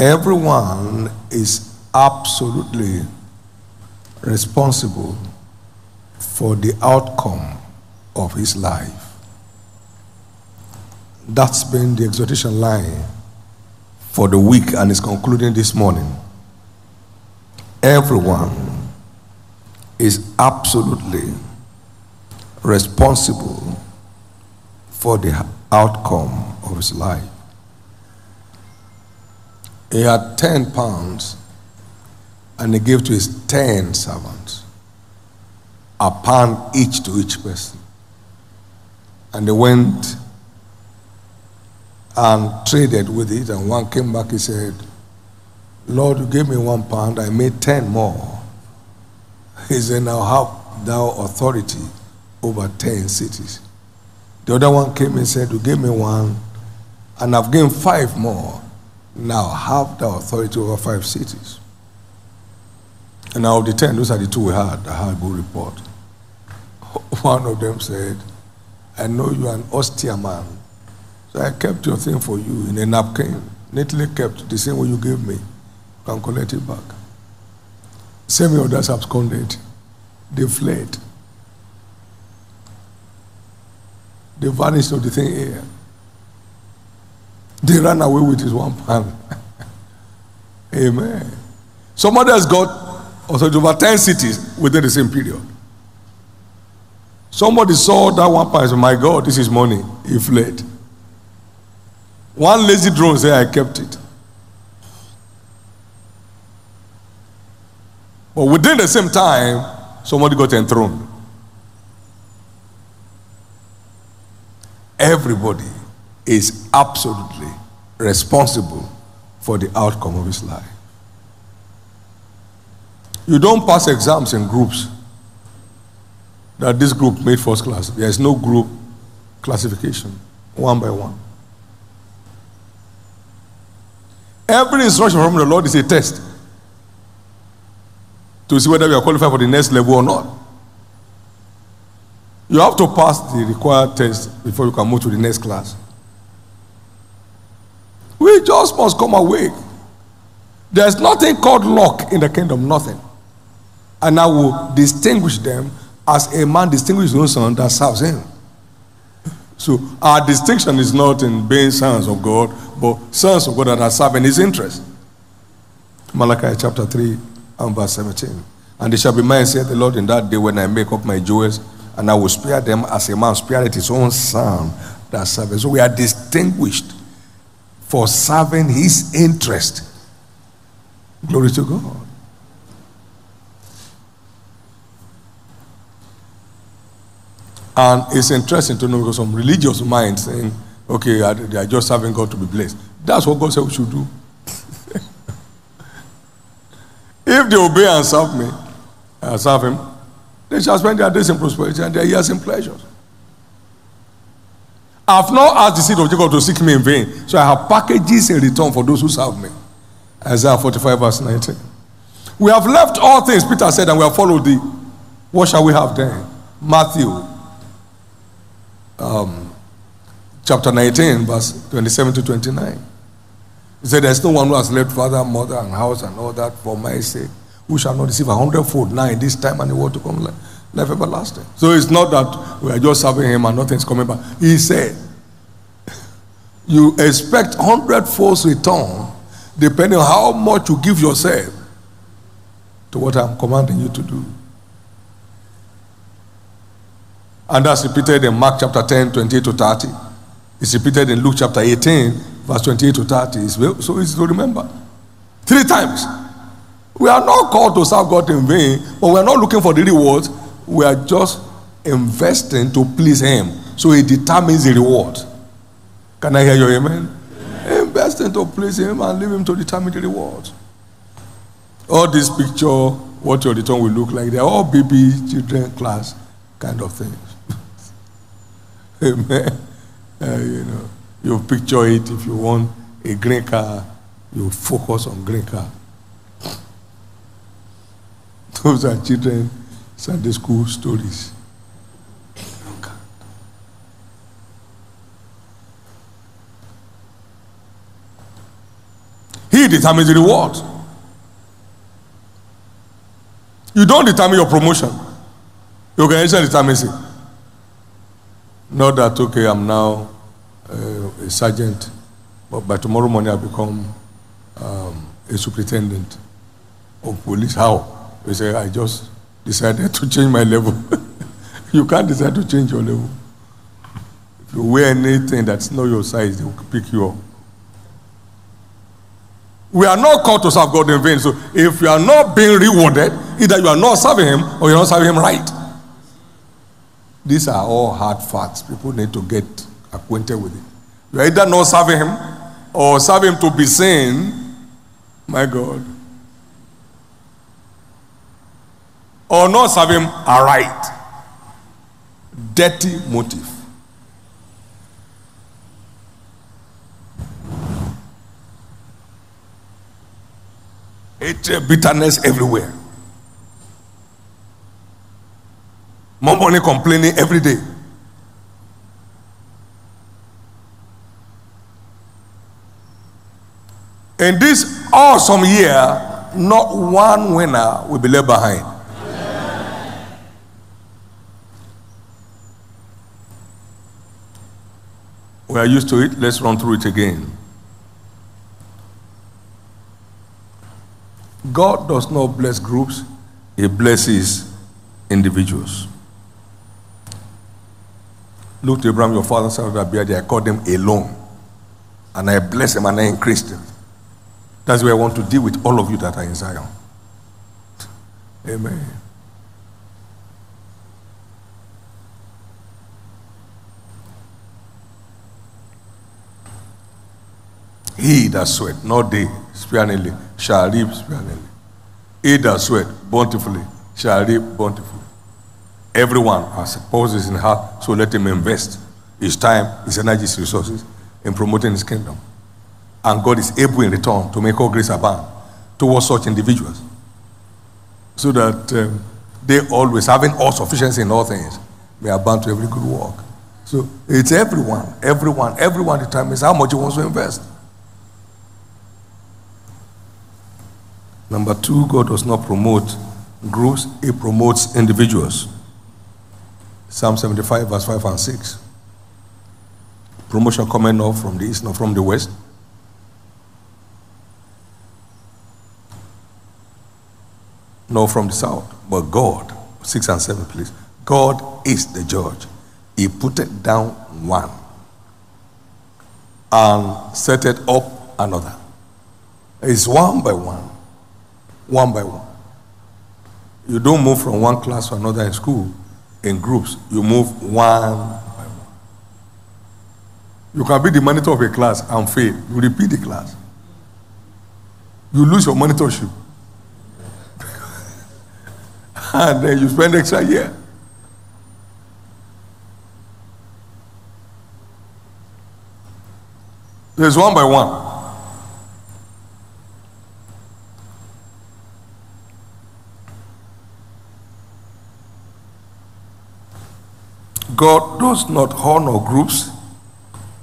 Everyone is absolutely responsible for the outcome of his life. That's been the exhortation line for the week and is concluding this morning. Everyone is absolutely responsible for the outcome of his life. He had 10 pounds and he gave to his 10 servants a pound each to each person. And they went and traded with it. And one came back, he said, Lord, you gave me one pound, I made 10 more. He said, Now have thou authority over 10 cities. The other one came and said, You gave me one, and I've gained five more. Now have the authority over five cities. And out of the 10, those are the two we had that had a good report. One of them said, I know you are an austere man. So I kept your thing for you in a napkin, neatly kept the same way you gave me. You can collect it back. Same others absconded. They fled. They vanished of the thing here. They ran away with his one pound. Amen. Somebody has got also over 10 cities within the same period. Somebody saw that one pound and said, My God, this is money. He fled. One lazy drone said, I kept it. But within the same time, somebody got enthroned. Everybody is absolutely responsible for the outcome of his life. You don't pass exams in groups that this group made first class. There is no group classification, one by one. Every instruction from the Lord is a test to see whether you are qualified for the next level or not. You have to pass the required test before you can move to the next class. We just must come awake. There's nothing called luck in the kingdom, nothing. And I will distinguish them as a man distinguishes his own son that serves him. So our distinction is not in being sons of God, but sons of God that are serving his interest. Malachi chapter 3 and verse 17. And they shall be mine, said the Lord, in that day when I make up my jewels and I will spare them as a man spared his own son that serves. So we are distinguished for serving his interest. Glory to God. And it's interesting to know because some religious minds saying, okay, they are just serving God to be blessed. That's what God said we should do. if they obey and serve me, and serve Him, they shall spend their days in prosperity and their years in pleasures. I have not asked the seed of Jacob to seek me in vain. So I have packages in return for those who serve me. Isaiah 45, verse 19. We have left all things, Peter said, and we have followed thee. What shall we have then? Matthew um, chapter 19, verse 27 to 29. He said, There's no one who has left father, mother, and house and all that for my sake who shall not receive a hundredfold now in this time and the world to come life, everlasting. So it's not that we are just serving him and nothing's coming back. He said, You expect hundredfold return depending on how much you give yourself to what I'm commanding you to do. And that's repeated in Mark chapter 10, 28 to 30. It's repeated in Luke chapter 18, verse 28 to 30. It's so easy to remember. Three times. We are not called to serve God in vain, but we are not looking for the rewards. We are just investing to please Him. So He determines the reward. Can I hear your amen? amen. Investing to please Him and leave Him to determine the reward. All this picture, what your return will look like, they're all baby children class kind of things. amen. Uh, you know, you picture it if you want a green car, you focus on green car. Those are children Sunday school stories. He determines the reward. You don't determine your promotion. Your organization determines it. Not that, okay, I'm now uh, a sergeant, but by tomorrow morning I'll become um, a superintendent of police. How? You say, I just decided to change my level. you can't decide to change your level. If you wear anything that's not your size, they will pick you up. We are not called to serve God in vain. So if you are not being rewarded, either you are not serving Him or you're not serving Him right. These are all hard facts. People need to get acquainted with it. You are either not serving Him or serving to be seen. My God. Or not serving Him aright. Dirty motive. It's bitterness everywhere. More money complaining every day. In this awesome year, not one winner will be left behind. We are used to it. Let's run through it again. God does not bless groups, He blesses individuals. Look to Abraham, your father, son of I called them alone. And I blessed them and I increased them. That's where I want to deal with all of you that are in Zion. Amen. He that sweat, not they, sparingly, shall reap sparingly. He that sweat bountifully shall reap bountifully. Everyone has purposes in heart, so let him invest his time, his energy, his resources in promoting his kingdom. And God is able in return to make all grace abound towards such individuals. So that um, they always, having all sufficiency in all things, may abound to every good work. So it's everyone, everyone, everyone determines how much he wants to invest. Number two, God does not promote groups, He promotes individuals. Psalm 75, verse 5 and 6. Promotion coming not from the east, not from the west. Nor from the south, but God. 6 and 7, please. God is the judge. He put it down one and set it up another. It's one by one one by one. You don't move from one class to another in school in groups. You move one by one. You can be the monitor of a class and fail. You repeat the class. You lose your monitorship. and then you spend extra year. There's one by one. God does not honor groups,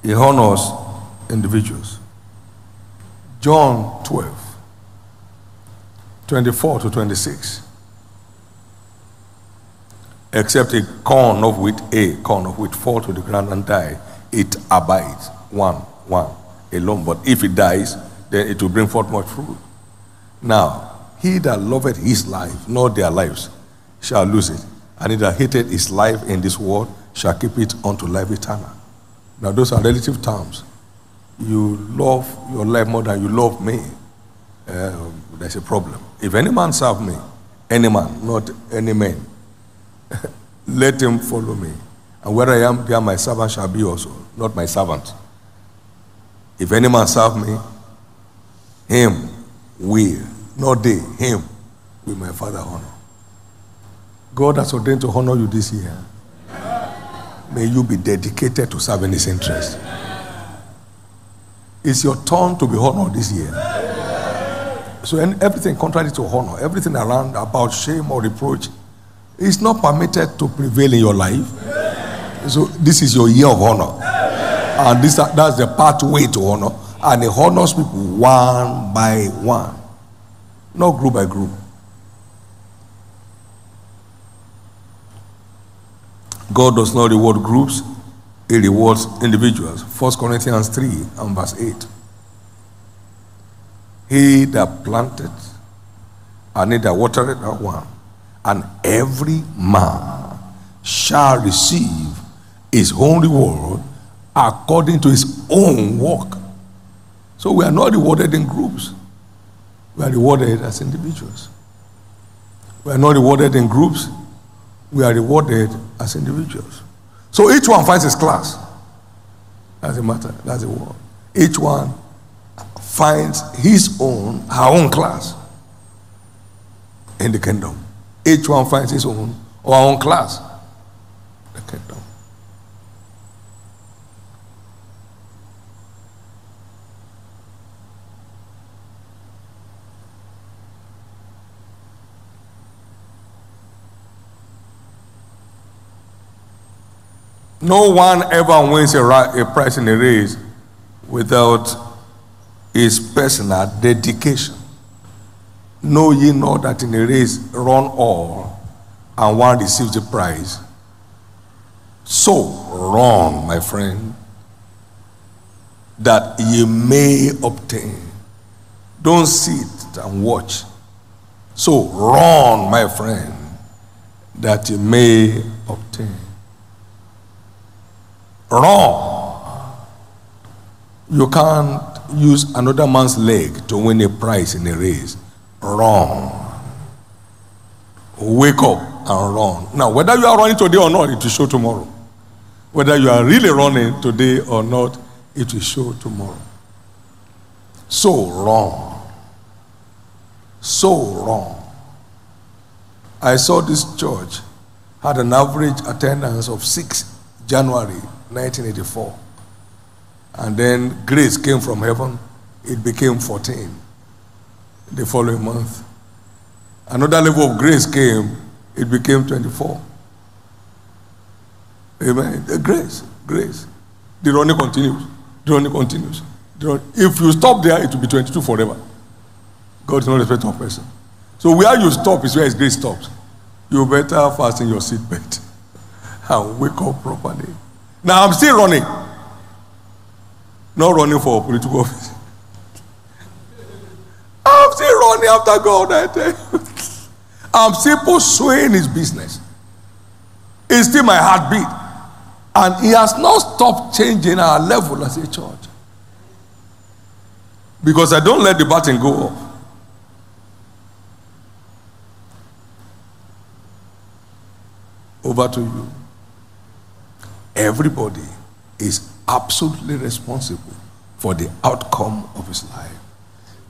He honors individuals. John 12, 24 to 26. Except a corn of wheat, a corn of wheat fall to the ground and die, it abides. One, one, alone. But if it dies, then it will bring forth much fruit. Now, he that loveth his life, not their lives, shall lose it. And he that hated his life in this world shall keep it unto life eternal. Now, those are relative terms. You love your life more than you love me. Uh, there's a problem. If any man serve me, any man, not any man, let him follow me. And where I am, there my servant shall be also, not my servant. If any man serve me, him will, not they, him will my Father honor. God has ordained to honor you this year. May you be dedicated to serving his interest. It's your turn to be honored this year. So and everything contrary to honor, everything around about shame or reproach, is not permitted to prevail in your life. So this is your year of honor. And this, that's the pathway to honor. And he honors people one by one, not group by group. God does not reward groups, he rewards individuals. 1 Corinthians 3 and verse 8. He that planted and he that watered are one, and every man shall receive his own reward according to his own work. So we are not rewarded in groups. We are rewarded as individuals. We are not rewarded in groups. We are rewarded as individuals. So each one finds his class. That's the matter. That's the word. Each one finds his own, her own class in the kingdom. Each one finds his own or her own class in the kingdom. No one ever wins a, a prize in a race without his personal dedication. Know ye not that in a race run all, and one receives the prize. So run, my friend, that ye may obtain. Don't sit and watch. So run, my friend, that you may obtain. Wrong. You can't use another man's leg to win a prize in a race. Wrong. Wake up and run. Now, whether you are running today or not, it will show tomorrow. Whether you are really running today or not, it will show tomorrow. So wrong. So wrong. I saw this church had an average attendance of 6 January 1984. And then grace came from heaven. It became 14 the following month. Another level of grace came. It became 24. Amen. Grace, grace. The running continues. The running continues. The running. If you stop there, it will be 22 forever. God is not respect of person. So where you stop is where His grace stops. You better fasten your seatbelt and wake up properly. Now I'm still running. Not running for political office. I'm still running after God. I tell you. I'm still pursuing his business. It's still my heartbeat. And he has not stopped changing our level as a church. Because I don't let the button go off. Over to you. Everybody is absolutely responsible for the outcome of his life.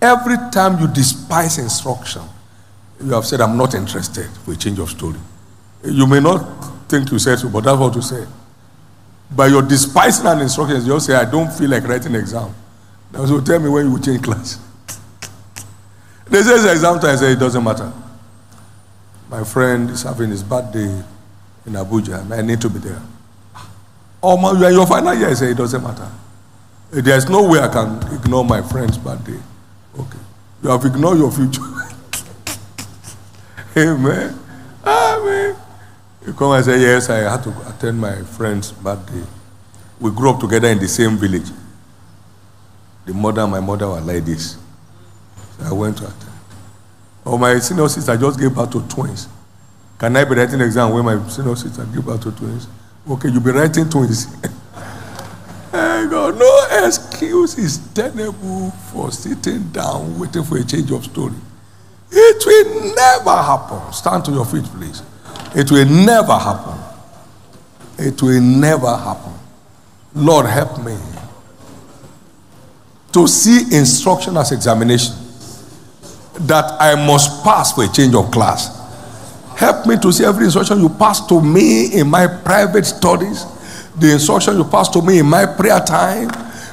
Every time you despise instruction, you have said, I'm not interested for a change of story. You may not think you said so, but that's what you say. By your despising an instruction, you say, I don't feel like writing an exam. Now, so tell me when you will change class. They say the exam time, I say it doesn't matter. My friend is having his birthday in Abuja, and I need to be there. Oh, man, you are in your final year. Say, it doesn't matter. There's no way I can ignore my friend's birthday. Okay. You have ignored your future. Amen. Amen. You come and say, Yes, I had to attend my friend's birthday. We grew up together in the same village. The mother and my mother were like this. So I went to attend. Oh, my senior sister just gave birth to twins. Can I be writing exam when my senior sister gave birth to twins? Okay, you'll be writing twins. hey God, no excuse is tenable for sitting down waiting for a change of story. It will never happen. Stand to your feet, please. It will never happen. It will never happen. Lord, help me to see instruction as examination that I must pass for a change of class. Help me to see every instruction you pass to me in my private studies, the instruction you pass to me in my prayer time,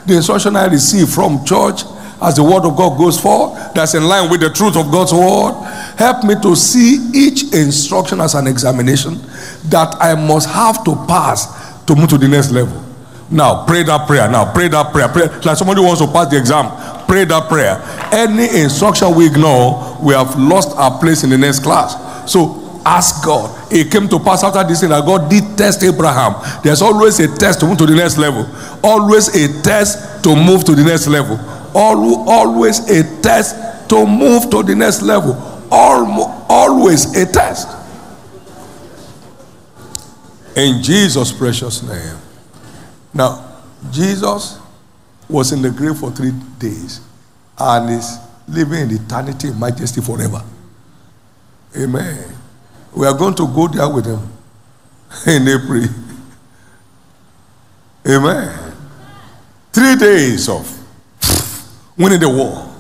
the instruction I receive from church as the word of God goes forth, that's in line with the truth of God's word. Help me to see each instruction as an examination that I must have to pass to move to the next level. Now pray that prayer. Now pray that prayer. Pray like somebody wants to pass the exam. Pray that prayer. Any instruction we ignore, we have lost our place in the next class. So ask God. It came to pass after this thing that God did test Abraham. There's always a test to move to the next level. Always a test to move to the next level. Always a test to move to the next level. Always a test. In Jesus' precious name. Now, Jesus was in the grave for three days and is living in eternity in majesty forever. Amen. We are going to go there with him in April. Amen. Three days of winning the war,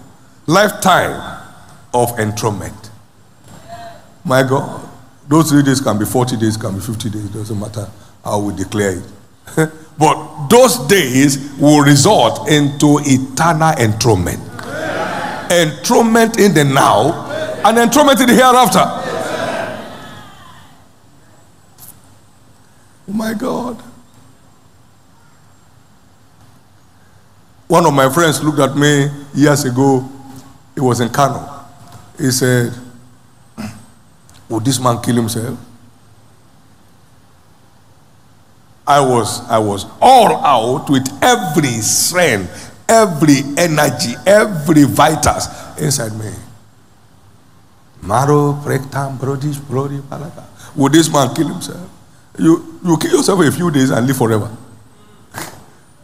lifetime of enthronement. My God, those three days can be 40 days, can be 50 days, It doesn't matter how we declare it. but those days will result into eternal enthronement. Enthronement in the now and enthronement in the hereafter. Oh my God. One of my friends looked at me years ago. He was in Kano. He said, Would this man kill himself? I was, I was all out with every strength, every energy, every vitus inside me. Maro, Prektam, Brodish, Brody, Palaka. Would this man kill himself? You, you kill yourself for a few days and live forever.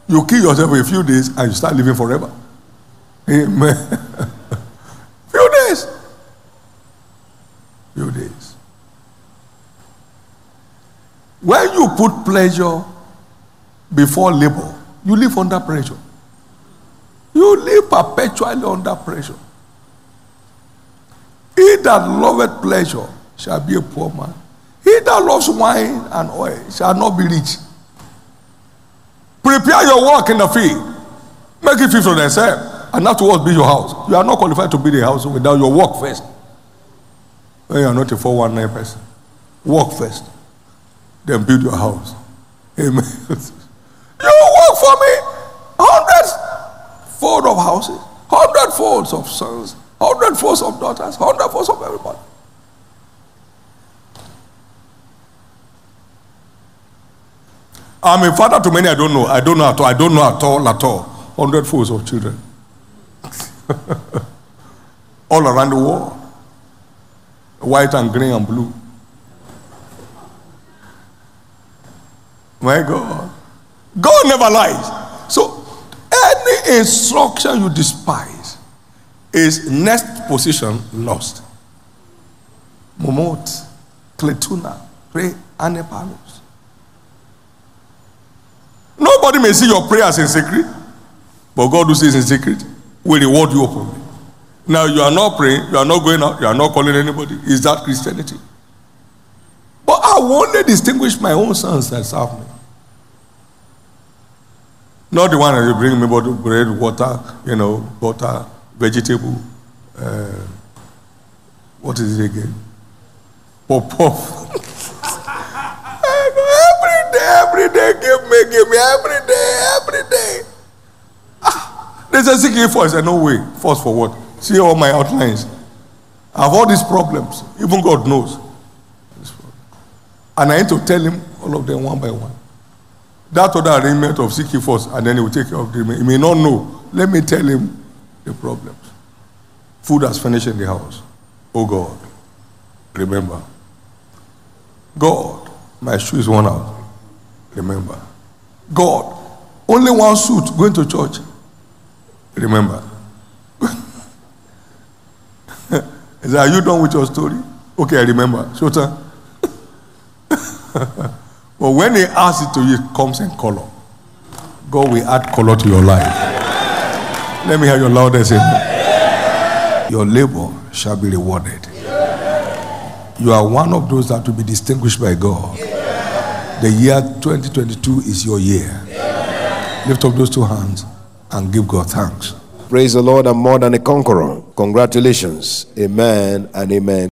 You kill yourself for a few days and you start living forever. Amen. few days. Few days. When you put pleasure before labor, you live under pressure. You live perpetually under pressure. He that loveth pleasure shall be a poor man. He that loves wine and oil shall not be rich. Prepare your work in the field. Make it fit for themselves. And afterwards, build your house. You are not qualified to build a house without your work first. When you are not a 419 person, work first. Then build your house. Amen. you work for me. Hundreds fold of houses, hundred folds of sons, hundred folds of daughters, hundred folds of everybody. I'm a father to many I don't know. I don't know at all. I don't know at all at all. Hundred folds of children. all around the world. White and green and blue. My God. God never lies. So any instruction you despise is next position lost. Momot, Kletuna, pray, Anepalos. Nobody may see your prayers in secret, but God who sees in secret will reward you openly. Now you are not praying, you are not going out, you are not calling anybody. Is that Christianity? But I will only distinguish my own sons that serve me. Not the one that you bring me bread, water, you know, butter, vegetable. Uh, what is it again? Pop pop. every day, give me, give me, every day, every day. Ah, there's a seeking for. I said, no way. Force for what? See all my outlines. I have all these problems. Even God knows. And I need to tell him all of them one by one. That other arrangement of seeking first, and then he will take care of the He may not know. Let me tell him the problems. Food has finished in the house. Oh God, remember. God, my shoe is worn out. Remember. God, only one suit going to church. Remember. Is are you done with your story? Okay, I remember. Short but when he asks it to you, it comes in color. God will add color to your life. Let me hear your loudest amen. Your labor shall be rewarded. You are one of those that will be distinguished by God. The year 2022 is your year. Lift up those two hands and give God thanks. Praise the Lord, I'm more than a conqueror. Congratulations. Amen and amen.